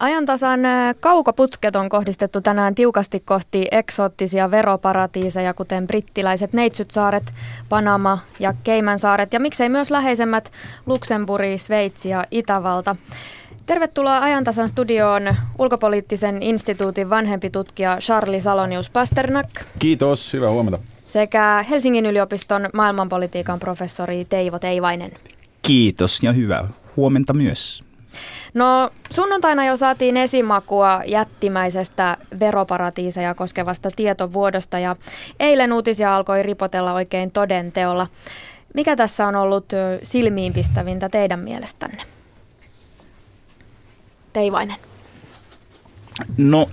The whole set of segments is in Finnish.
Ajantasan kaukoputket on kohdistettu tänään tiukasti kohti eksoottisia veroparatiiseja, kuten brittiläiset Neitsytsaaret, Panama ja Keimansaaret ja miksei myös läheisemmät Luxemburgi, Sveitsi ja Itävalta. Tervetuloa Ajantasan studioon ulkopoliittisen instituutin vanhempi tutkija Charlie Salonius Pasternak. Kiitos, hyvää huomenta. Sekä Helsingin yliopiston maailmanpolitiikan professori Teivo Teivainen. Kiitos ja hyvää huomenta myös. No sunnuntaina jo saatiin esimakua jättimäisestä veroparatiiseja koskevasta tietovuodosta ja eilen uutisia alkoi ripotella oikein todenteolla. Mikä tässä on ollut silmiinpistävintä teidän mielestänne? Teivainen. No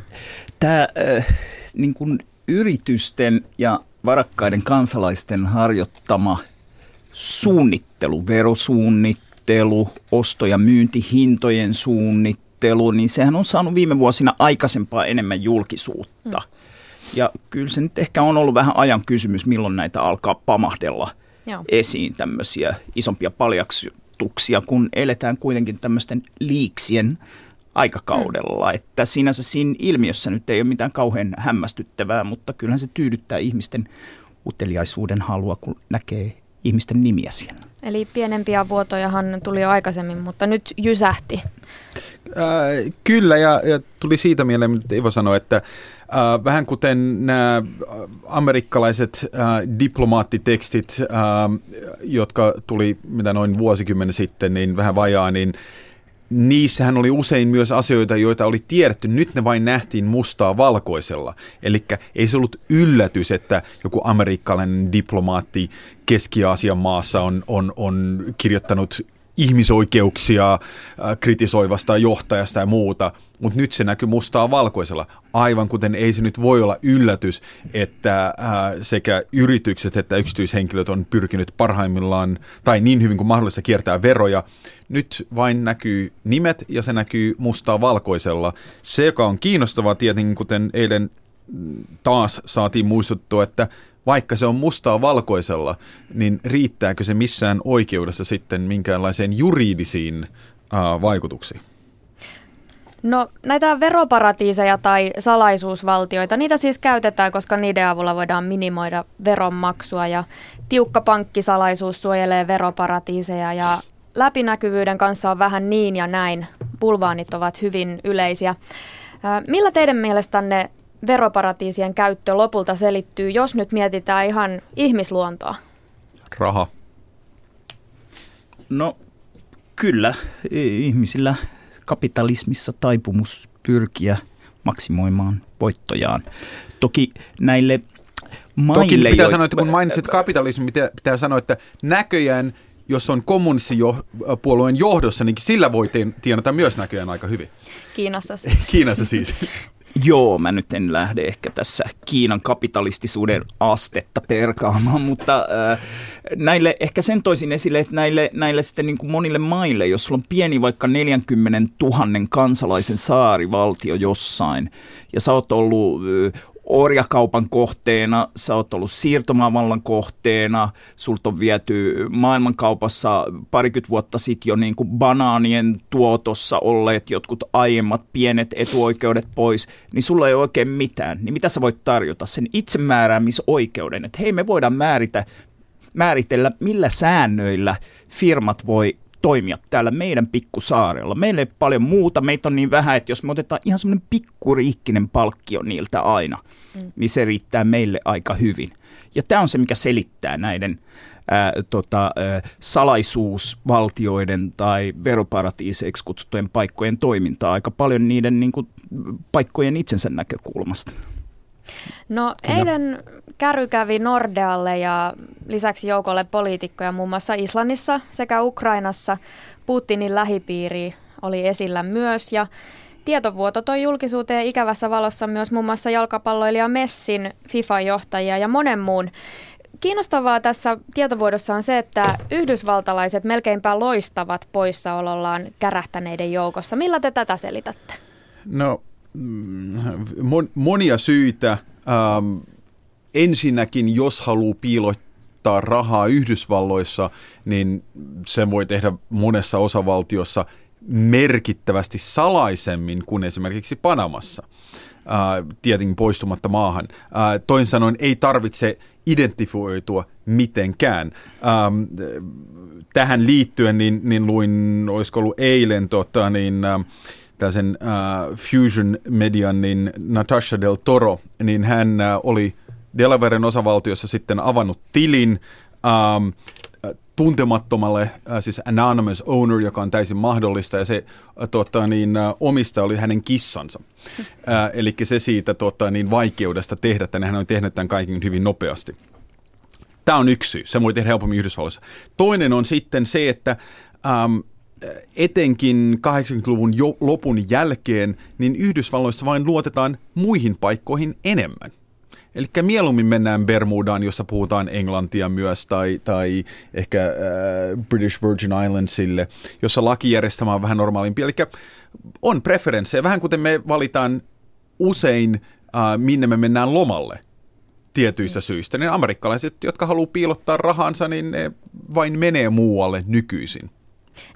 tämä äh, niin kun yritysten ja varakkaiden kansalaisten harjoittama suunnittelu, verosuunnittelu, suunnittelu, osto- ja myyntihintojen suunnittelu, niin sehän on saanut viime vuosina aikaisempaa enemmän julkisuutta. Mm. Ja kyllä se nyt ehkä on ollut vähän ajan kysymys, milloin näitä alkaa pamahdella Joo. esiin tämmöisiä isompia paljakstuksia, kun eletään kuitenkin tämmöisten liiksien aikakaudella. Mm. Että sinänsä siinä ilmiössä nyt ei ole mitään kauhean hämmästyttävää, mutta kyllähän se tyydyttää ihmisten uteliaisuuden halua, kun näkee ihmisten nimiä siellä. Eli pienempiä vuotojahan tuli jo aikaisemmin, mutta nyt jysähti. Äh, kyllä, ja, ja tuli siitä mieleen, mitä Ivo sanoi, että äh, vähän kuten nämä amerikkalaiset äh, diplomaattitekstit, äh, jotka tuli mitä noin vuosikymmen sitten, niin vähän vajaa, niin niissähän oli usein myös asioita, joita oli tiedetty. Nyt ne vain nähtiin mustaa valkoisella. Eli ei se ollut yllätys, että joku amerikkalainen diplomaatti Keski-Aasian maassa on, on, on kirjoittanut ihmisoikeuksia äh, kritisoivasta johtajasta ja muuta, mutta nyt se näkyy mustaa valkoisella. Aivan kuten ei se nyt voi olla yllätys, että äh, sekä yritykset että yksityishenkilöt on pyrkinyt parhaimmillaan tai niin hyvin kuin mahdollista kiertää veroja. Nyt vain näkyy nimet ja se näkyy mustaa valkoisella. Se, joka on kiinnostavaa tietenkin, kuten eilen mm, taas saatiin muistuttua, että vaikka se on mustaa valkoisella, niin riittääkö se missään oikeudessa sitten minkäänlaiseen juridisiin vaikutuksiin? No näitä veroparatiiseja tai salaisuusvaltioita, niitä siis käytetään, koska niiden avulla voidaan minimoida veronmaksua ja tiukka pankkisalaisuus suojelee veroparatiiseja ja läpinäkyvyyden kanssa on vähän niin ja näin. Bulvaanit ovat hyvin yleisiä. Millä teidän mielestänne veroparatiisien käyttö lopulta selittyy, jos nyt mietitään ihan ihmisluontoa? Raha. No kyllä, ihmisillä kapitalismissa taipumus pyrkiä maksimoimaan voittojaan. Toki näille maille... Toki pitää jo... sanoa, että kun mainitsit kapitalismin, pitää, pitää sanoa, että näköjään jos on kommunistipuolueen johdossa, niin sillä voi tienata myös näköjään aika hyvin. Kiinassa siis. Kiinassa siis. Joo, mä nyt en lähde ehkä tässä Kiinan kapitalistisuuden astetta perkaamaan, mutta äh, näille ehkä sen toisin esille, että näille, näille sitten niin kuin monille maille, jos sulla on pieni vaikka 40 000 kansalaisen saarivaltio jossain, ja sä oot ollut äh, orjakaupan kohteena, sä oot ollut siirtomaavallan kohteena, sulta on viety maailmankaupassa parikymmentä vuotta sitten jo niin kuin banaanien tuotossa olleet jotkut aiemmat pienet etuoikeudet pois, niin sulla ei ole oikein mitään. Niin mitä sä voit tarjota? Sen itsemääräämisoikeuden, että hei me voidaan määritä, määritellä millä säännöillä firmat voi toimia täällä meidän pikkusaarella. Meillä ei paljon muuta, meitä on niin vähän, että jos me otetaan ihan semmoinen pikkuriikkinen palkkio niiltä aina, mm. niin se riittää meille aika hyvin. Ja tämä on se, mikä selittää näiden ää, tota, ää, salaisuusvaltioiden tai veroparatiiseiksi kutsuttujen paikkojen toimintaa aika paljon niiden niin kuin, paikkojen itsensä näkökulmasta. No eilen Käry kävi Nordealle ja lisäksi joukolle poliitikkoja muun muassa Islannissa sekä Ukrainassa. Putinin lähipiiri oli esillä myös ja tietovuoto toi julkisuuteen ikävässä valossa myös muun muassa jalkapalloilija Messin, FIFA-johtajia ja monen muun. Kiinnostavaa tässä tietovuodossa on se, että yhdysvaltalaiset melkeinpä loistavat poissaolollaan kärähtäneiden joukossa. Millä te tätä selitätte? No monia syitä. Ähm, ensinnäkin, jos haluaa piilottaa rahaa Yhdysvalloissa, niin sen voi tehdä monessa osavaltiossa merkittävästi salaisemmin kuin esimerkiksi Panamassa. Uh, tietenkin poistumatta maahan. Uh, toisin sanoen ei tarvitse identifioitua mitenkään. Um, tähän liittyen niin, niin luin, olisiko ollut eilen tota, niin, uh, tällaisen uh, Fusion Median, niin Natasha Del Toro, niin hän uh, oli Delawarein osavaltiossa sitten avannut tilin um, tuntemattomalle, äh, siis anonymous owner, joka on täysin mahdollista, ja se äh, tota, niin, äh, omista oli hänen kissansa. Äh, eli se siitä tota, niin, vaikeudesta tehdä tämän, hän on tehnyt tämän kaiken hyvin nopeasti. Tämä on yksi syy, se voi tehdä helpommin Yhdysvalloissa. Toinen on sitten se, että ähm, etenkin 80-luvun jo, lopun jälkeen, niin Yhdysvalloissa vain luotetaan muihin paikkoihin enemmän. Eli mieluummin mennään Bermudaan, jossa puhutaan englantia myös, tai, tai ehkä äh, British Virgin Islandsille, jossa lakijärjestelmä on vähän normaalimpi. Eli on preferenssejä, vähän kuten me valitaan usein, äh, minne me mennään lomalle tietyistä syistä. Niin amerikkalaiset, jotka haluaa piilottaa rahansa, niin ne vain menee muualle nykyisin.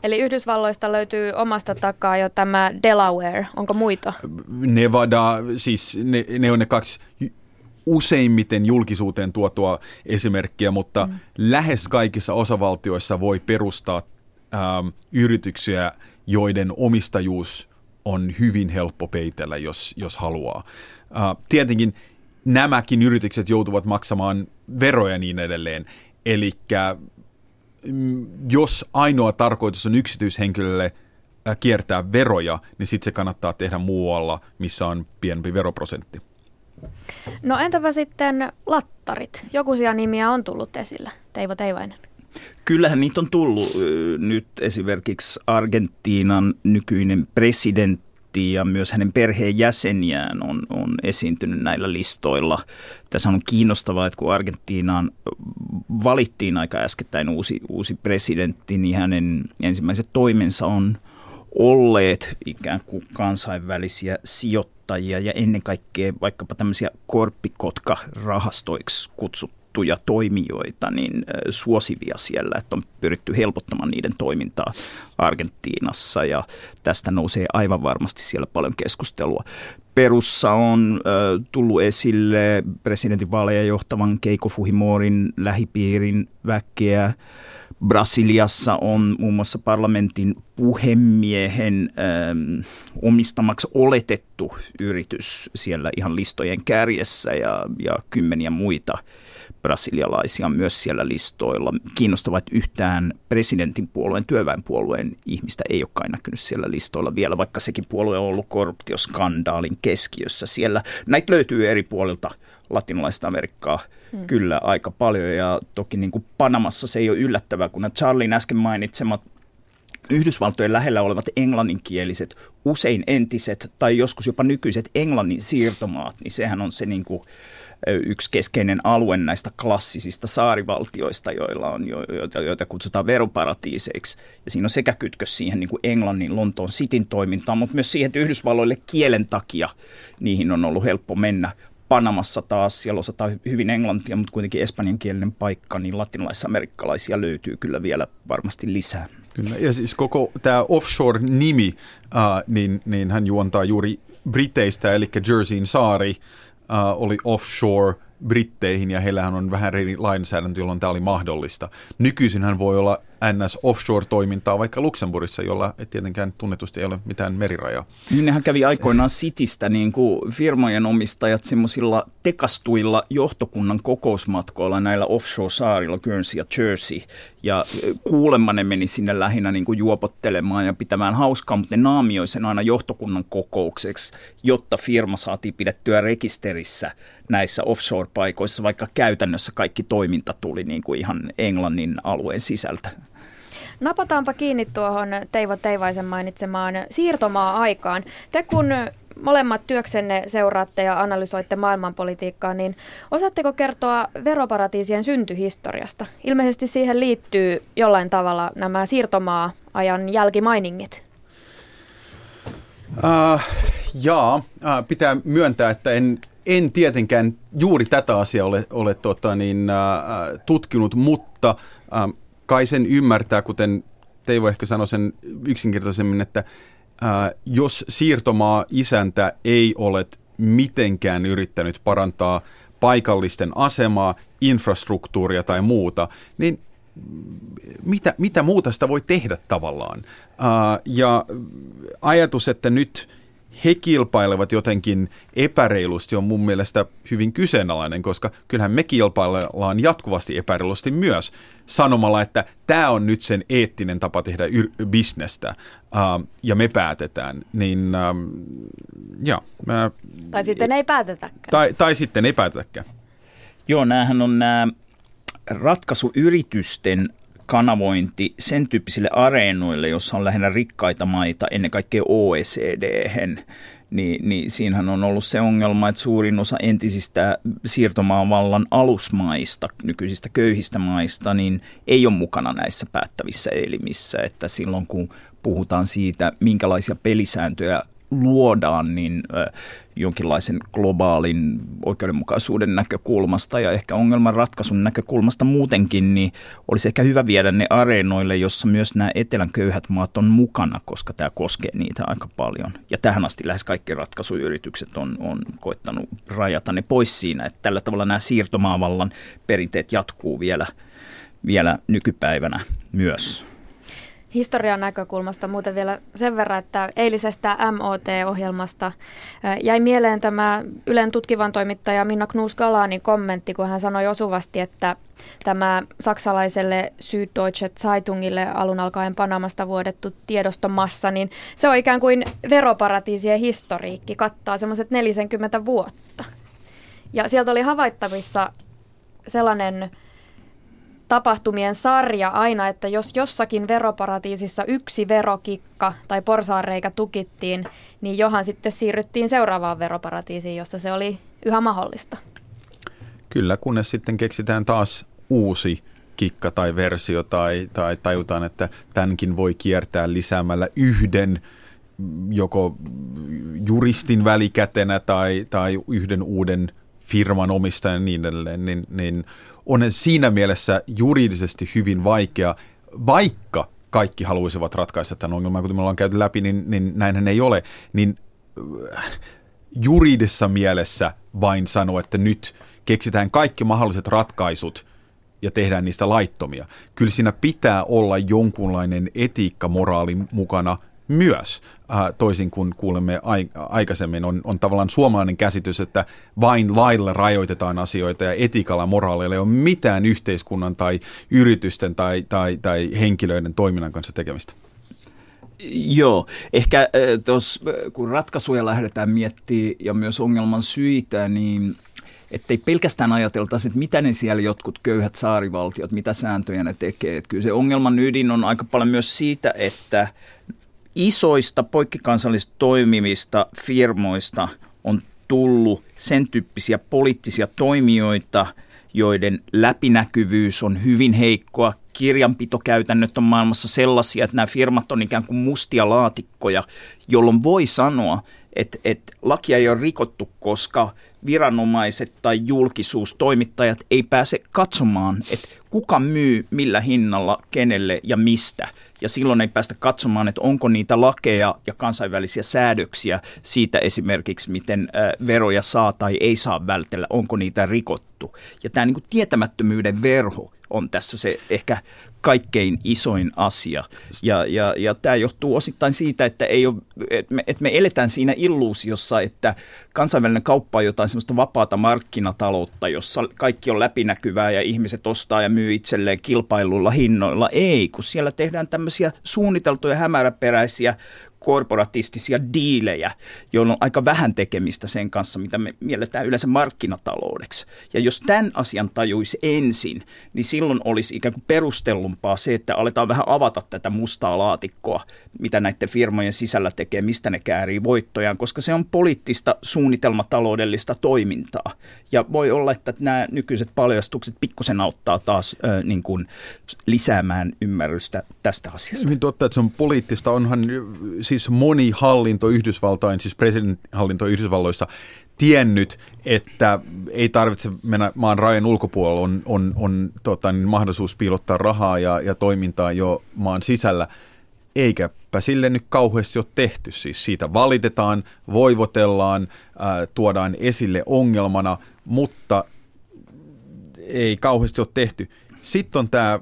Eli Yhdysvalloista löytyy omasta takaa jo tämä Delaware. Onko muita? Nevada, siis ne, ne on ne kaksi useimmiten julkisuuteen tuotua esimerkkiä, mutta mm. lähes kaikissa osavaltioissa voi perustaa ähm, yrityksiä, joiden omistajuus on hyvin helppo peitellä, jos, jos haluaa. Äh, tietenkin nämäkin yritykset joutuvat maksamaan veroja niin edelleen. Eli jos ainoa tarkoitus on yksityishenkilölle äh, kiertää veroja, niin sitten se kannattaa tehdä muualla, missä on pienempi veroprosentti. No entäpä sitten lattarit? Jokuisia nimiä on tullut esille. Teivo Teivainen. Kyllähän niitä on tullut. Nyt esimerkiksi Argentiinan nykyinen presidentti ja myös hänen perheenjäseniään on, on esiintynyt näillä listoilla. Tässä on kiinnostavaa, että kun Argentiinaan valittiin aika äskettäin uusi, uusi presidentti, niin hänen ensimmäiset toimensa on olleet ikään kuin kansainvälisiä sijoittajia ja ennen kaikkea vaikkapa tämmöisiä korppikotka-rahastoiksi kutsuttuja toimijoita niin suosivia siellä, että on pyritty helpottamaan niiden toimintaa Argentiinassa ja tästä nousee aivan varmasti siellä paljon keskustelua. Perussa on äh, tullut esille presidentinvaaleja johtavan Keiko Fujimorin lähipiirin väkeä, Brasiliassa on muun muassa parlamentin puhemiehen ähm, omistamaksi oletettu yritys siellä ihan listojen kärjessä ja, ja kymmeniä muita brasilialaisia myös siellä listoilla. Kiinnostavaa, että yhtään presidentin puolueen, työväenpuolueen ihmistä ei ole kai näkynyt siellä listoilla vielä, vaikka sekin puolue on ollut korruptioskandaalin keskiössä siellä. Näitä löytyy eri puolilta latinalaista Amerikkaa hmm. kyllä aika paljon ja toki niin kuin Panamassa se ei ole yllättävää, kun Charlin äsken mainitsemat Yhdysvaltojen lähellä olevat englanninkieliset, usein entiset tai joskus jopa nykyiset englannin siirtomaat, niin sehän on se niin kuin, yksi keskeinen alue näistä klassisista saarivaltioista, joilla on, joita, joita kutsutaan veroparatiiseiksi. Ja siinä on sekä kytkös siihen niin kuin Englannin, Lontoon Cityn toimintaan, mutta myös siihen, että Yhdysvalloille kielen takia niihin on ollut helppo mennä. Panamassa taas, siellä osataan hyvin englantia, mutta kuitenkin espanjankielinen paikka, niin latinalais-amerikkalaisia löytyy kyllä vielä varmasti lisää. Kyllä, ja siis koko tämä offshore-nimi, äh, niin, niin hän juontaa juuri Briteistä, eli Jerseyn saari oli offshore – Britteihin ja heillähän on vähän eri lainsäädäntö, jolloin tämä oli mahdollista. Nykyisin hän voi olla NS Offshore-toimintaa vaikka Luxemburgissa, jolla tietenkään tunnetusti ei ole mitään merirajaa. Niin nehän kävi aikoinaan Citystä niin kuin firmojen omistajat semmoisilla tekastuilla johtokunnan kokousmatkoilla näillä offshore-saarilla, Guernsey ja Jersey. Ja kuulemma ne meni sinne lähinnä niin kuin juopottelemaan ja pitämään hauskaa, mutta ne naamioi sen aina johtokunnan kokoukseksi, jotta firma saatiin pidettyä rekisterissä näissä offshore-paikoissa, vaikka käytännössä kaikki toiminta tuli niin kuin ihan Englannin alueen sisältä. Napataanpa kiinni tuohon Teivo Teivaisen mainitsemaan siirtomaa-aikaan. Te kun molemmat työksenne seuraatte ja analysoitte maailmanpolitiikkaa, niin osaatteko kertoa veroparatiisien syntyhistoriasta? Ilmeisesti siihen liittyy jollain tavalla nämä siirtomaa-ajan jälkimainingit. Uh, jaa, uh, pitää myöntää, että en en tietenkään juuri tätä asiaa ole, ole tota, niin, äh, tutkinut, mutta äh, kai sen ymmärtää, kuten Teivo ehkä sanoi sen yksinkertaisemmin, että ää, jos siirtomaa isäntä ei ole mitenkään yrittänyt parantaa paikallisten asemaa, infrastruktuuria tai muuta, niin mitä, mitä muuta sitä voi tehdä tavallaan? Uh, ja ajatus, että nyt he kilpailevat jotenkin epäreilusti on mun mielestä hyvin kyseenalainen, koska kyllähän me kilpaillaan jatkuvasti epäreilusti myös sanomalla, että tämä on nyt sen eettinen tapa tehdä yr- bisnestä uh, ja me päätetään. Niin, uh, ja, mä, tai sitten ei päätetäkään. Tai, tai sitten ei päätetäkään. Joo, näähän on nämä ratkaisuyritysten kanavointi sen tyyppisille areenoille, jossa on lähinnä rikkaita maita, ennen kaikkea oecd niin, niin siinähän on ollut se ongelma, että suurin osa entisistä siirtomaavallan alusmaista, nykyisistä köyhistä maista, niin ei ole mukana näissä päättävissä elimissä. Että silloin kun puhutaan siitä, minkälaisia pelisääntöjä luodaan, niin jonkinlaisen globaalin oikeudenmukaisuuden näkökulmasta ja ehkä ongelman ratkaisun näkökulmasta muutenkin, niin olisi ehkä hyvä viedä ne areenoille, jossa myös nämä etelän köyhät maat on mukana, koska tämä koskee niitä aika paljon. Ja tähän asti lähes kaikki ratkaisuyritykset on, on koittanut rajata ne pois siinä, että tällä tavalla nämä siirtomaavallan perinteet jatkuu vielä, vielä nykypäivänä myös historian näkökulmasta muuten vielä sen verran, että eilisestä MOT-ohjelmasta jäi mieleen tämä Ylen tutkivan toimittaja Minna Knus-Galanin kommentti, kun hän sanoi osuvasti, että tämä saksalaiselle Süddeutsche Zeitungille alun alkaen Panamasta vuodettu tiedostomassa, niin se on ikään kuin veroparatiisien historiikki, kattaa semmoiset 40 vuotta. Ja sieltä oli havaittavissa sellainen tapahtumien sarja aina, että jos jossakin veroparatiisissa yksi verokikka tai porsaareikä tukittiin, niin johan sitten siirryttiin seuraavaan veroparatiisiin, jossa se oli yhä mahdollista. Kyllä, kunnes sitten keksitään taas uusi kikka tai versio tai, tai tajutaan, että tämänkin voi kiertää lisäämällä yhden joko juristin välikätenä tai, tai yhden uuden firman omistajan ja niin edelleen, niin, niin on siinä mielessä juridisesti hyvin vaikea, vaikka kaikki haluaisivat ratkaista tämän ongelman, kuten me ollaan käyty läpi, niin, niin näinhän ei ole, niin äh, juridisessa mielessä vain sanoa, että nyt keksitään kaikki mahdolliset ratkaisut ja tehdään niistä laittomia. Kyllä siinä pitää olla jonkunlainen etiikka, moraali mukana – myös, äh, toisin kuin kuulemme ai- aikaisemmin, on, on tavallaan suomalainen käsitys, että vain lailla rajoitetaan asioita ja etiikalla moraaleilla ei ole mitään yhteiskunnan tai yritysten tai, tai, tai henkilöiden toiminnan kanssa tekemistä. Joo, ehkä äh, tos, kun ratkaisuja lähdetään miettimään ja myös ongelman syitä, niin ettei pelkästään ajateltaisi, että mitä ne siellä jotkut köyhät saarivaltiot, mitä sääntöjä ne tekee. Että kyllä se ongelman ydin on aika paljon myös siitä, että isoista poikkikansallisista toimivista firmoista on tullut sen tyyppisiä poliittisia toimijoita, joiden läpinäkyvyys on hyvin heikkoa. Kirjanpitokäytännöt on maailmassa sellaisia, että nämä firmat on ikään kuin mustia laatikkoja, jolloin voi sanoa, että, että lakia ei ole rikottu, koska viranomaiset tai julkisuustoimittajat ei pääse katsomaan, että kuka myy millä hinnalla, kenelle ja mistä – ja silloin ei päästä katsomaan, että onko niitä lakeja ja kansainvälisiä säädöksiä siitä esimerkiksi, miten veroja saa tai ei saa vältellä, onko niitä rikottu. Ja tämä niin kuin tietämättömyyden verho on tässä se ehkä kaikkein isoin asia. Ja, ja, ja tämä johtuu osittain siitä, että, ei ole, että, me, että me eletään siinä illuusiossa, että kansainvälinen kauppa on jotain sellaista vapaata markkinataloutta, jossa kaikki on läpinäkyvää ja ihmiset ostaa ja myy itselleen kilpailulla hinnoilla. Ei, kun siellä tehdään tämmöisiä suunniteltuja hämäräperäisiä korporatistisia diilejä, joilla on aika vähän tekemistä sen kanssa, mitä me mielletään yleensä markkinataloudeksi. Ja jos tämän asian tajuisi ensin, niin silloin olisi ikään kuin perustellumpaa se, että aletaan vähän avata tätä mustaa laatikkoa, mitä näiden firmojen sisällä tekee, mistä ne käärii voittojaan, koska se on poliittista suunnitelmataloudellista toimintaa. Ja voi olla, että nämä nykyiset paljastukset pikkusen auttaa taas äh, niin kuin lisäämään ymmärrystä tästä asiasta. Hyvin totta, että se on poliittista. Onhan siis moni hallinto Yhdysvaltain, siis presidentinhallinto Yhdysvalloissa tiennyt, että ei tarvitse mennä maan rajan ulkopuolella, on, on, on tota, niin mahdollisuus piilottaa rahaa ja, ja toimintaa jo maan sisällä, eikäpä sille nyt kauheasti ole tehty. Siis siitä valitetaan, voivotellaan, ää, tuodaan esille ongelmana, mutta ei kauheasti ole tehty. Sitten on tämä,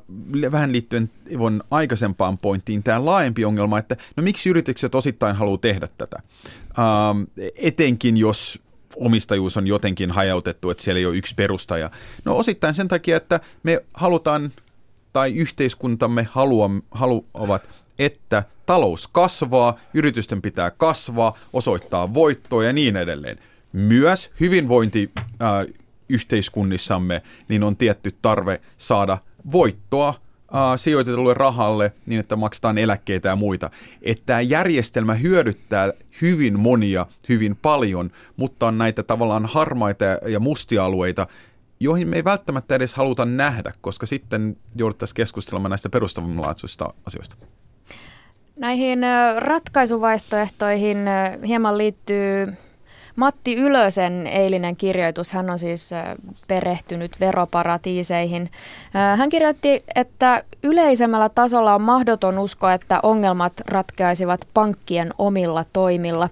vähän liittyen Ivon aikaisempaan pointtiin, tämä laajempi ongelma, että no miksi yritykset osittain haluaa tehdä tätä? Ähm, etenkin jos omistajuus on jotenkin hajautettu, että siellä ei ole yksi perustaja. No osittain sen takia, että me halutaan, tai yhteiskuntamme haluam, haluavat, että talous kasvaa, yritysten pitää kasvaa, osoittaa voittoa ja niin edelleen. Myös hyvinvointi äh, yhteiskunnissamme, niin on tietty tarve saada voittoa sijoitetulle rahalle niin, että maksetaan eläkkeitä ja muita. Että tämä järjestelmä hyödyttää hyvin monia hyvin paljon, mutta on näitä tavallaan harmaita ja mustia alueita, joihin me ei välttämättä edes haluta nähdä, koska sitten jouduttaisiin keskustelemaan näistä perustavanlaatuisista asioista. Näihin ratkaisuvaihtoehtoihin hieman liittyy Matti Ylösen eilinen kirjoitus, hän on siis perehtynyt veroparatiiseihin. Hän kirjoitti, että yleisemmällä tasolla on mahdoton uskoa, että ongelmat ratkeaisivat pankkien omilla toimilla.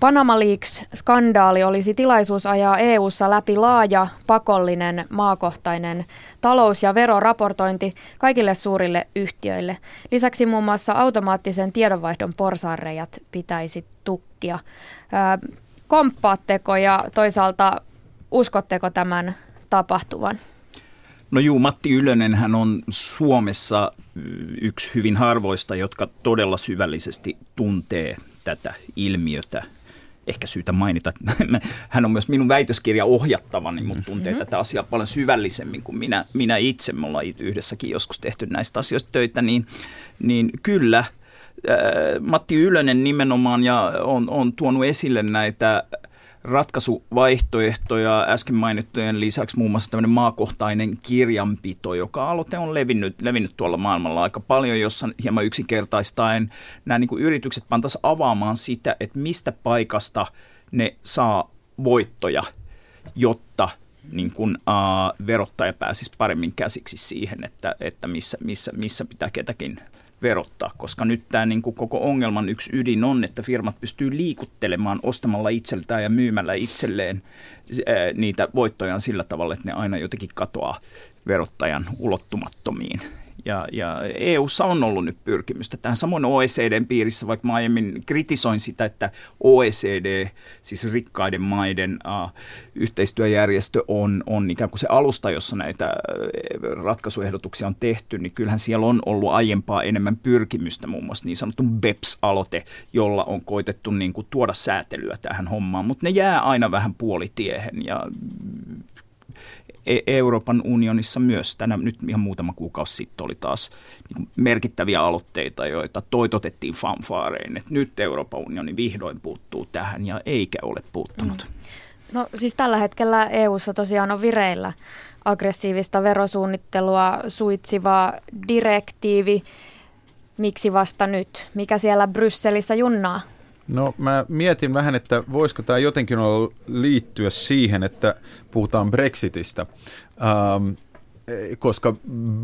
Panama Leaks-skandaali olisi tilaisuus ajaa EU-ssa läpi laaja, pakollinen, maakohtainen talous- ja veroraportointi kaikille suurille yhtiöille. Lisäksi muun muassa automaattisen tiedonvaihdon porsaanreijat pitäisi tukkia. Komppaatteko ja toisaalta uskotteko tämän tapahtuvan? No juu, Matti Ylönen hän on Suomessa yksi hyvin harvoista, jotka todella syvällisesti tuntee tätä ilmiötä. Ehkä syytä mainita, että hän on myös minun väitöskirja ohjattavani, mutta tuntee mm-hmm. tätä asiaa paljon syvällisemmin kuin minä, minä itse. Me ollaan yhdessäkin joskus tehty näistä asioista töitä, niin, niin kyllä – Matti Ylönen nimenomaan ja on, on tuonut esille näitä ratkaisuvaihtoehtoja äsken mainittujen lisäksi muun muassa tämmöinen maakohtainen kirjanpito, joka aloite on levinnyt, levinnyt tuolla maailmalla aika paljon, jossa hieman yksinkertaistaen nämä niin kuin yritykset pantaisiin avaamaan sitä, että mistä paikasta ne saa voittoja, jotta niin kun, uh, verottaja pääsisi paremmin käsiksi siihen, että, että missä, missä, missä pitää ketäkin verottaa, koska nyt tämä niin kuin koko ongelman yksi ydin on, että firmat pystyy liikuttelemaan ostamalla itseltään ja myymällä itselleen niitä voittojaan sillä tavalla, että ne aina jotenkin katoaa verottajan ulottumattomiin. Ja, ja EUssa on ollut nyt pyrkimystä tähän. Samoin OECDn piirissä, vaikka mä aiemmin kritisoin sitä, että OECD, siis rikkaiden maiden uh, yhteistyöjärjestö on, on ikään kuin se alusta, jossa näitä ratkaisuehdotuksia on tehty, niin kyllähän siellä on ollut aiempaa enemmän pyrkimystä, muun muassa niin sanottu BEPS-aloite, jolla on koitettu niin kuin tuoda säätelyä tähän hommaan, mutta ne jää aina vähän puolitiehen ja Euroopan unionissa myös. Tänä nyt ihan muutama kuukausi sitten oli taas niin merkittäviä aloitteita, joita toitotettiin fanfaarein, että nyt Euroopan unioni vihdoin puuttuu tähän ja eikä ole puuttunut. Mm. No siis tällä hetkellä EU:ssa tosiaan on vireillä aggressiivista verosuunnittelua suitsiva direktiivi. Miksi vasta nyt? Mikä siellä Brysselissä junnaa? No mä mietin vähän, että voisiko tämä jotenkin olla liittyä siihen, että puhutaan Brexitistä. Ähm, koska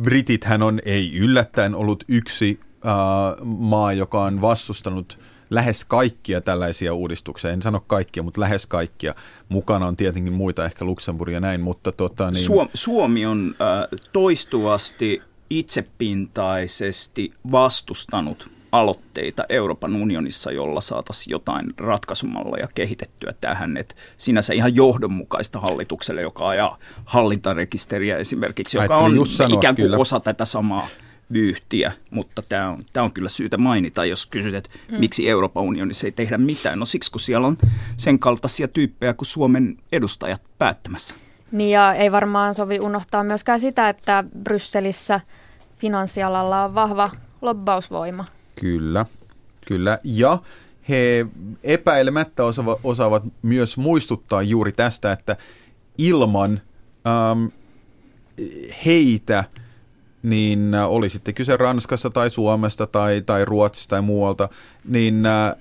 Britithän on ei yllättäen ollut yksi äh, maa, joka on vastustanut lähes kaikkia tällaisia uudistuksia. En sano kaikkia, mutta lähes kaikkia. Mukana on tietenkin muita, ehkä Luxemburg ja näin, mutta tota niin... Suomi, on äh, toistuvasti itsepintaisesti vastustanut aloitteita Euroopan unionissa, jolla saataisiin jotain ratkaisumalleja kehitettyä tähän. Et sinänsä ihan johdonmukaista hallitukselle, joka ajaa hallintarekisteriä esimerkiksi, joka on sanoa, ikään kuin kyllä. osa tätä samaa vyyhtiä, mutta tämä on, tämä on kyllä syytä mainita, jos kysyt, että mm. miksi Euroopan unionissa ei tehdä mitään. No siksi, kun siellä on sen kaltaisia tyyppejä kuin Suomen edustajat päättämässä. Niin ja ei varmaan sovi unohtaa myöskään sitä, että Brysselissä finanssialalla on vahva lobbausvoima. Kyllä, kyllä. Ja he epäilemättä osaavat, osaavat myös muistuttaa juuri tästä, että ilman ähm, heitä niin äh, oli sitten kyse Ranskassa tai Suomesta tai, tai Ruotsista tai muualta, niin äh,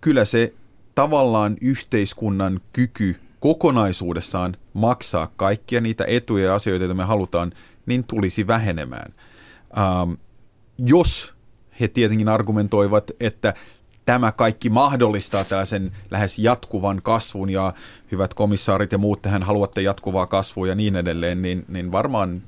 kyllä se tavallaan yhteiskunnan kyky kokonaisuudessaan maksaa kaikkia niitä etuja ja asioita, joita me halutaan, niin tulisi vähenemään. Ähm, jos he tietenkin argumentoivat, että tämä kaikki mahdollistaa tällaisen lähes jatkuvan kasvun ja hyvät komissaarit ja muut tähän haluatte jatkuvaa kasvua ja niin edelleen, niin, niin varmaan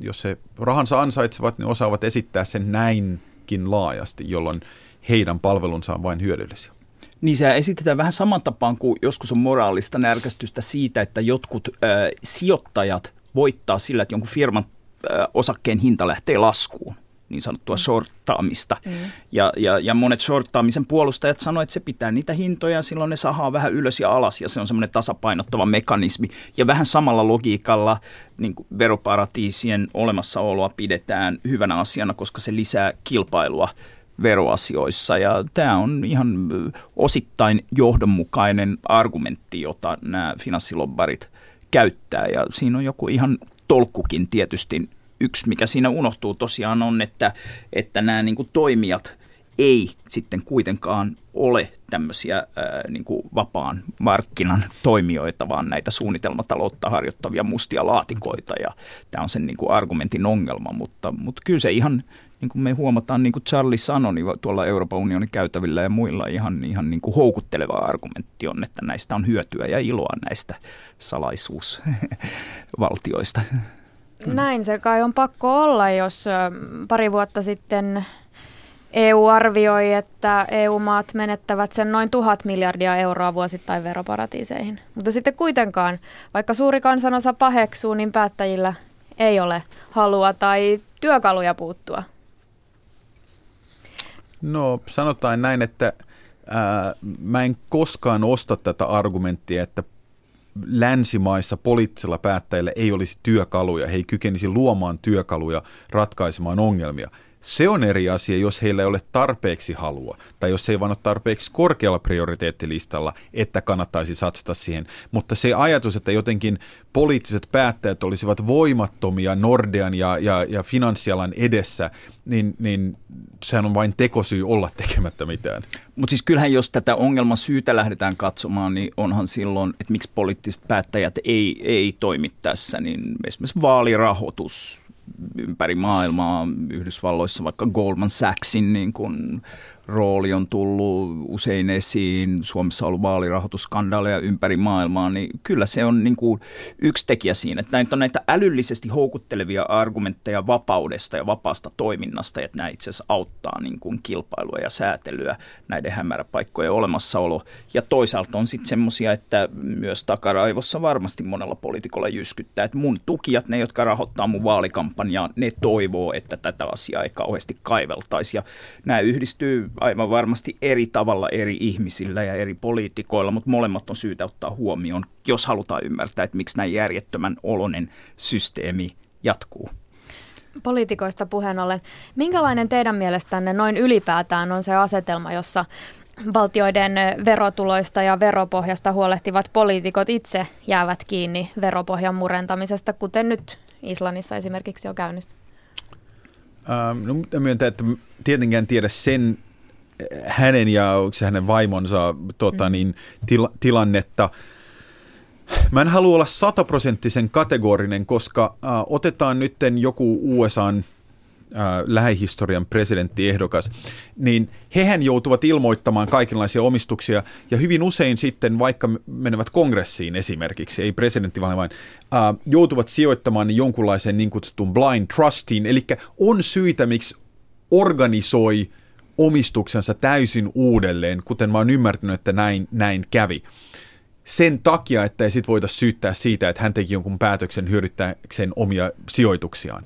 jos he rahansa ansaitsevat, niin osaavat esittää sen näinkin laajasti, jolloin heidän palvelunsa on vain hyödyllisiä. Niin se esitetään vähän saman tapaan kuin joskus on moraalista närkästystä siitä, että jotkut äh, sijoittajat voittaa sillä, että jonkun firman äh, osakkeen hinta lähtee laskuun niin sanottua shorttaamista. Mm. Ja, ja, ja monet shorttaamisen puolustajat sanoivat, että se pitää niitä hintoja, silloin ne sahaa vähän ylös ja alas, ja se on semmoinen tasapainottava mekanismi. Ja vähän samalla logiikalla niin kuin veroparatiisien olemassaoloa pidetään hyvänä asiana, koska se lisää kilpailua veroasioissa. Ja tämä on ihan osittain johdonmukainen argumentti, jota nämä finanssilobbarit käyttää. Ja siinä on joku ihan tolkkukin tietysti yksi, mikä siinä unohtuu tosiaan on, että, että nämä niin kuin toimijat ei sitten kuitenkaan ole tämmöisiä ää, niin kuin vapaan markkinan toimijoita, vaan näitä suunnitelmataloutta harjoittavia mustia laatikoita. Ja tämä on sen niin kuin argumentin ongelma, mutta, mutta kyllä se ihan, niin kuin me huomataan, niin kuin Charlie sanoi, niin tuolla Euroopan unionin käytävillä ja muilla ihan, ihan niin kuin houkutteleva argumentti on, että näistä on hyötyä ja iloa näistä salaisuusvaltioista. Näin se kai on pakko olla, jos pari vuotta sitten EU arvioi, että EU-maat menettävät sen noin tuhat miljardia euroa vuosittain veroparatiiseihin. Mutta sitten kuitenkaan, vaikka suuri kansanosa paheksuu, niin päättäjillä ei ole halua tai työkaluja puuttua. No sanotaan näin, että ää, mä en koskaan osta tätä argumenttia, että länsimaissa poliittisilla päättäjillä ei olisi työkaluja, he ei kykenisi luomaan työkaluja ratkaisemaan ongelmia. Se on eri asia, jos heillä ei ole tarpeeksi halua, tai jos ei vaan ole tarpeeksi korkealla prioriteettilistalla, että kannattaisi satsata siihen. Mutta se ajatus, että jotenkin poliittiset päättäjät olisivat voimattomia Nordean ja, ja, ja finanssialan edessä, niin, niin sehän on vain tekosyy olla tekemättä mitään. Mutta siis kyllähän jos tätä ongelman syytä lähdetään katsomaan, niin onhan silloin, että miksi poliittiset päättäjät ei, ei toimi tässä, niin esimerkiksi vaalirahoitus, ympäri maailmaa, Yhdysvalloissa vaikka Goldman Sachsin niin kuin rooli on tullut usein esiin, Suomessa on ollut vaalirahoitusskandaaleja ympäri maailmaa, niin kyllä se on niin kuin yksi tekijä siinä, että näitä on näitä älyllisesti houkuttelevia argumentteja vapaudesta ja vapaasta toiminnasta, että nämä itse asiassa auttaa niin kuin kilpailua ja säätelyä näiden hämäräpaikkojen olemassaolo. Ja toisaalta on sitten semmoisia, että myös takaraivossa varmasti monella poliitikolla jyskyttää, että mun tukijat, ne jotka rahoittaa mun vaalikampanjaa, ne toivoo, että tätä asiaa ei kauheasti kaiveltaisi. Ja nämä yhdistyy aivan varmasti eri tavalla eri ihmisillä ja eri poliitikoilla, mutta molemmat on syytä ottaa huomioon, jos halutaan ymmärtää, että miksi näin järjettömän olonen systeemi jatkuu. Poliitikoista puheen ollen, minkälainen teidän mielestänne noin ylipäätään on se asetelma, jossa valtioiden verotuloista ja veropohjasta huolehtivat poliitikot itse jäävät kiinni veropohjan murentamisesta, kuten nyt Islannissa esimerkiksi on käynyt? Ähm, no, myöntää, että tietenkään en tiedä sen hänen ja onko se hänen vaimonsa tota, mm. niin, til, tilannetta. Mä en halua olla sataprosenttisen kategorinen, koska äh, otetaan nyt joku USAn äh, lähihistorian presidenttiehdokas, niin hehän joutuvat ilmoittamaan kaikenlaisia omistuksia ja hyvin usein sitten, vaikka menevät kongressiin esimerkiksi, ei presidentti vaan, vaan äh, joutuvat sijoittamaan jonkunlaisen niin kutsutun blind trustiin, eli on syitä, miksi organisoi äh, omistuksensa täysin uudelleen, kuten mä oon ymmärtänyt, että näin, näin kävi. Sen takia, että ei sit voida syyttää siitä, että hän teki jonkun päätöksen hyödyttääkseen omia sijoituksiaan.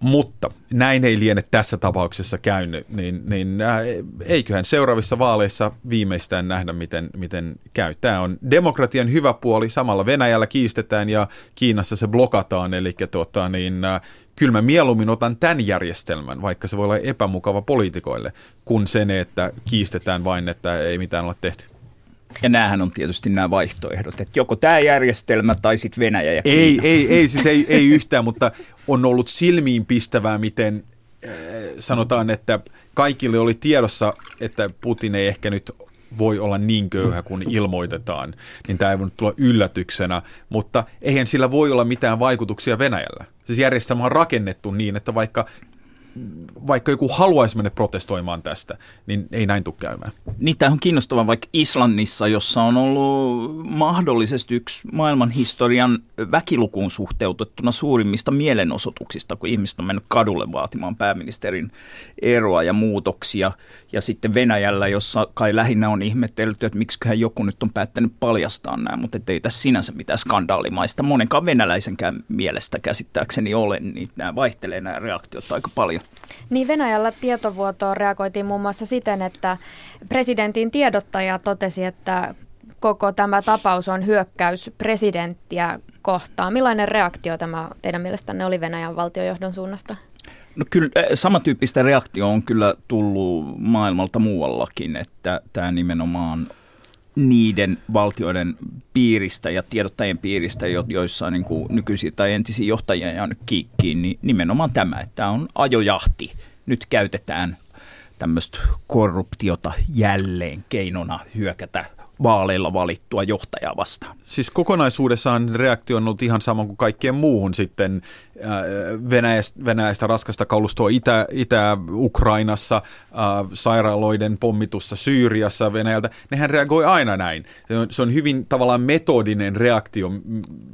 Mutta näin ei liene tässä tapauksessa käynyt, niin, niin äh, eiköhän seuraavissa vaaleissa viimeistään nähdä, miten, miten käy. Tämä on demokratian hyvä puoli, samalla Venäjällä kiistetään ja Kiinassa se blokataan, eli tuota, niin, äh, kyllä mä mieluummin otan tämän järjestelmän, vaikka se voi olla epämukava poliitikoille, kuin sen, että kiistetään vain, että ei mitään ole tehty. Ja näähän on tietysti nämä vaihtoehdot, että joko tämä järjestelmä tai sitten Venäjä ja Kiina. Ei, ei, ei, siis ei, ei yhtään, mutta on ollut silmiin pistävää, miten äh, sanotaan, että kaikille oli tiedossa, että Putin ei ehkä nyt voi olla niin köyhä kuin ilmoitetaan, niin tämä ei voi tulla yllätyksenä, mutta eihän sillä voi olla mitään vaikutuksia Venäjällä. Siis järjestelmä on rakennettu niin, että vaikka vaikka joku haluaisi mennä protestoimaan tästä, niin ei näin tule käymään. Niin, tämä on kiinnostavaa vaikka Islannissa, jossa on ollut mahdollisesti yksi maailman historian väkilukuun suhteutettuna suurimmista mielenosoituksista, kun ihmiset on mennyt kadulle vaatimaan pääministerin eroa ja muutoksia. Ja sitten Venäjällä, jossa kai lähinnä on ihmetelty, että miksiköhän joku nyt on päättänyt paljastaa nämä, mutta ei tässä sinänsä mitään skandaalimaista monenkaan venäläisenkään mielestä käsittääkseni ole, niin nämä vaihtelee nämä reaktiot aika paljon. Niin Venäjällä tietovuotoon reagoitiin muun muassa siten, että presidentin tiedottaja totesi, että koko tämä tapaus on hyökkäys presidenttiä kohtaan. Millainen reaktio tämä teidän mielestänne oli Venäjän valtiojohdon suunnasta? No kyllä eh, samantyyppistä reaktio on kyllä tullut maailmalta muuallakin, että tämä nimenomaan niiden valtioiden piiristä ja tiedottajien piiristä, joissa on niin kuin nykyisiä tai entisiä johtajia jäänyt kiikkiin, niin nimenomaan tämä, että tämä on ajojahti. Nyt käytetään tämmöistä korruptiota jälleen keinona hyökätä vaaleilla valittua johtajaa vastaan. Siis kokonaisuudessaan reaktio on ollut ihan sama kuin kaikkien muuhun sitten Venäjästä, Venäjästä raskasta kalustoa Itä, Itä-Ukrainassa, äh, sairaaloiden pommitusta Syyriassa Venäjältä. Nehän reagoi aina näin. Se on, se on hyvin tavallaan metodinen reaktio,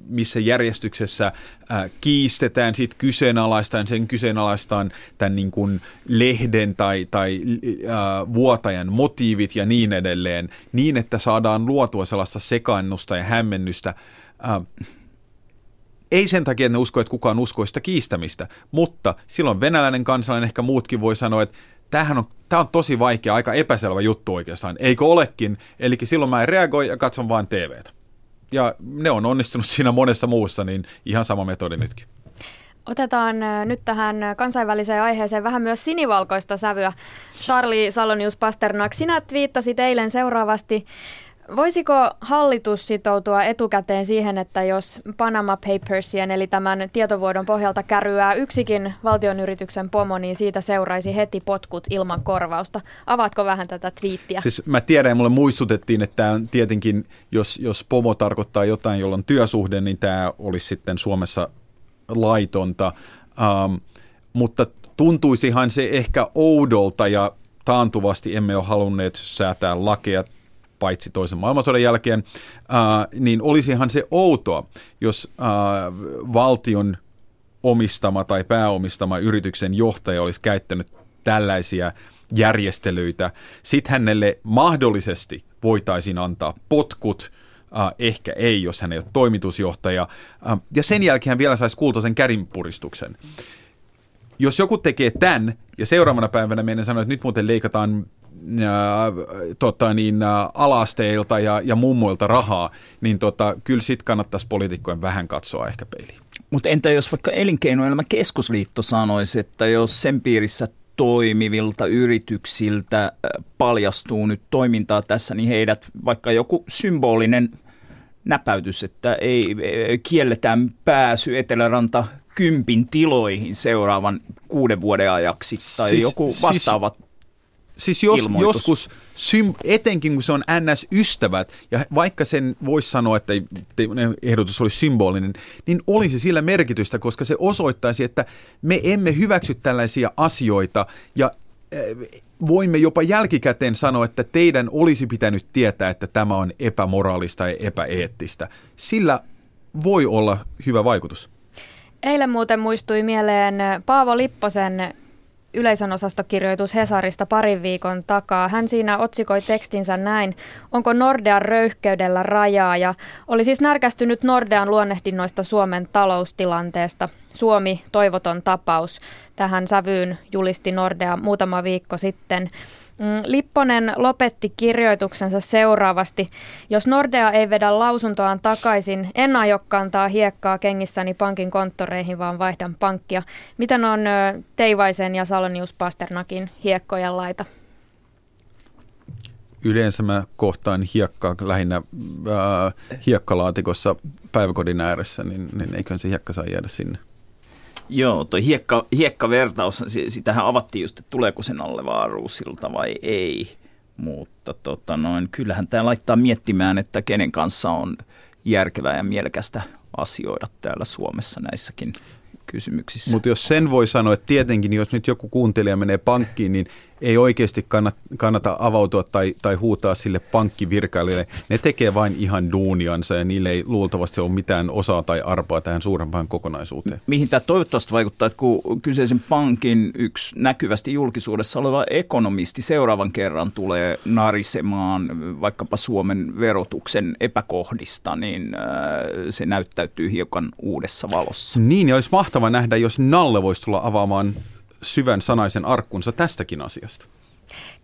missä järjestyksessä äh, kiistetään, sitten kyseenalaistaan, sen kyseenalaistaan tämän niin kuin lehden tai, tai äh, vuotajan motiivit ja niin edelleen, niin että saadaan luotua sellaista sekaannusta ja hämmennystä. Äh, ei sen takia, että ne usko, että kukaan uskoo sitä kiistämistä, mutta silloin venäläinen kansalainen, ehkä muutkin voi sanoa, että tämähän on, tämä on tosi vaikea, aika epäselvä juttu oikeastaan. Eikö olekin? Eli silloin mä en reagoi ja katson vain TVtä. Ja ne on onnistunut siinä monessa muussa, niin ihan sama metodi nytkin. Otetaan nyt tähän kansainväliseen aiheeseen vähän myös sinivalkoista sävyä. Charlie Salonius Pasternak, sinä twiittasit eilen seuraavasti, Voisiko hallitus sitoutua etukäteen siihen, että jos Panama Papersien eli tämän tietovuodon pohjalta kärryää yksikin valtionyrityksen pomo, niin siitä seuraisi heti potkut ilman korvausta? Avaatko vähän tätä twiittiä? Siis mä tiedän ja mulle muistutettiin, että tämä tietenkin, jos, jos pomo tarkoittaa jotain, jolla on työsuhde, niin tämä olisi sitten Suomessa laitonta. Um, mutta tuntuisihan se ehkä oudolta ja taantuvasti emme ole halunneet säätää lakeja paitsi toisen maailmansodan jälkeen, ää, niin olisihan se outoa, jos ää, valtion omistama tai pääomistama yrityksen johtaja olisi käyttänyt tällaisia järjestelyitä. Sitten hänelle mahdollisesti voitaisiin antaa potkut, äh, ehkä ei, jos hän ei ole toimitusjohtaja. Äh, ja sen jälkeen hän vielä saisi kultaisen kärinpuristuksen. Jos joku tekee tämän ja seuraavana päivänä meidän sanoo, että nyt muuten leikataan tota, niin, alasteilta ja, ja mummoilta rahaa, niin tota, kyllä sitten kannattaisi poliitikkojen vähän katsoa ehkä peiliin. Mutta entä jos vaikka elinkeinoelämä keskusliitto sanoisi, että jos sen piirissä toimivilta yrityksiltä paljastuu nyt toimintaa tässä, niin heidät vaikka joku symbolinen näpäytys, että ei kielletään pääsy Eteläranta kympin tiloihin seuraavan kuuden vuoden ajaksi tai siis, joku vastaava siis siis jos, joskus, sym, etenkin kun se on NS-ystävät, ja vaikka sen voisi sanoa, että ehdotus olisi symbolinen, niin olisi sillä merkitystä, koska se osoittaisi, että me emme hyväksy tällaisia asioita, ja eh, voimme jopa jälkikäteen sanoa, että teidän olisi pitänyt tietää, että tämä on epämoraalista ja epäeettistä. Sillä voi olla hyvä vaikutus. Eilen muuten muistui mieleen Paavo Lipposen yleisön osastokirjoitus Hesarista parin viikon takaa. Hän siinä otsikoi tekstinsä näin, onko Nordean röyhkeydellä rajaa ja oli siis närkästynyt Nordean luonnehdinnoista Suomen taloustilanteesta. Suomi, toivoton tapaus. Tähän sävyyn julisti Nordea muutama viikko sitten. Mm, Lipponen lopetti kirjoituksensa seuraavasti. Jos Nordea ei vedä lausuntoaan takaisin, en aio kantaa hiekkaa kengissäni pankin konttoreihin, vaan vaihdan pankkia. Miten on Teivaisen ja Salonius Pasternakin hiekkojen laita? yleensä mä kohtaan hiekkaa lähinnä ää, hiekkalaatikossa päiväkodin ääressä, niin, niin eiköhän se hiekka saa jäädä sinne. Joo, tuo hiekka, hiekkavertaus, sitähän avattiin just, että tuleeko sen alle vaaruusilta vai ei. Mutta tota noin, kyllähän tämä laittaa miettimään, että kenen kanssa on järkevää ja mielekästä asioida täällä Suomessa näissäkin kysymyksissä. Mutta jos sen voi sanoa, että tietenkin jos nyt joku kuuntelija menee pankkiin, niin ei oikeasti kannata, kannata avautua tai, tai huutaa sille pankkivirkailijalle. Ne tekee vain ihan duuniansa ja niille ei luultavasti ole mitään osaa tai arpaa tähän suurempaan kokonaisuuteen. Mihin tämä toivottavasti vaikuttaa, että kun kyseisen pankin yksi näkyvästi julkisuudessa oleva ekonomisti seuraavan kerran tulee narisemaan vaikkapa Suomen verotuksen epäkohdista, niin äh, se näyttäytyy hiukan uudessa valossa. Niin, ja olisi mahtava nähdä, jos Nalle voisi tulla avaamaan syvän sanaisen arkkunsa tästäkin asiasta.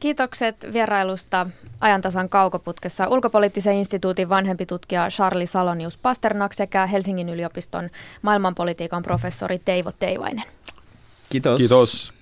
Kiitokset vierailusta ajantasan kaukoputkessa ulkopoliittisen instituutin vanhempi tutkija Charlie Salonius Pasternak sekä Helsingin yliopiston maailmanpolitiikan professori Teivo Teivainen. Kiitos. Kiitos.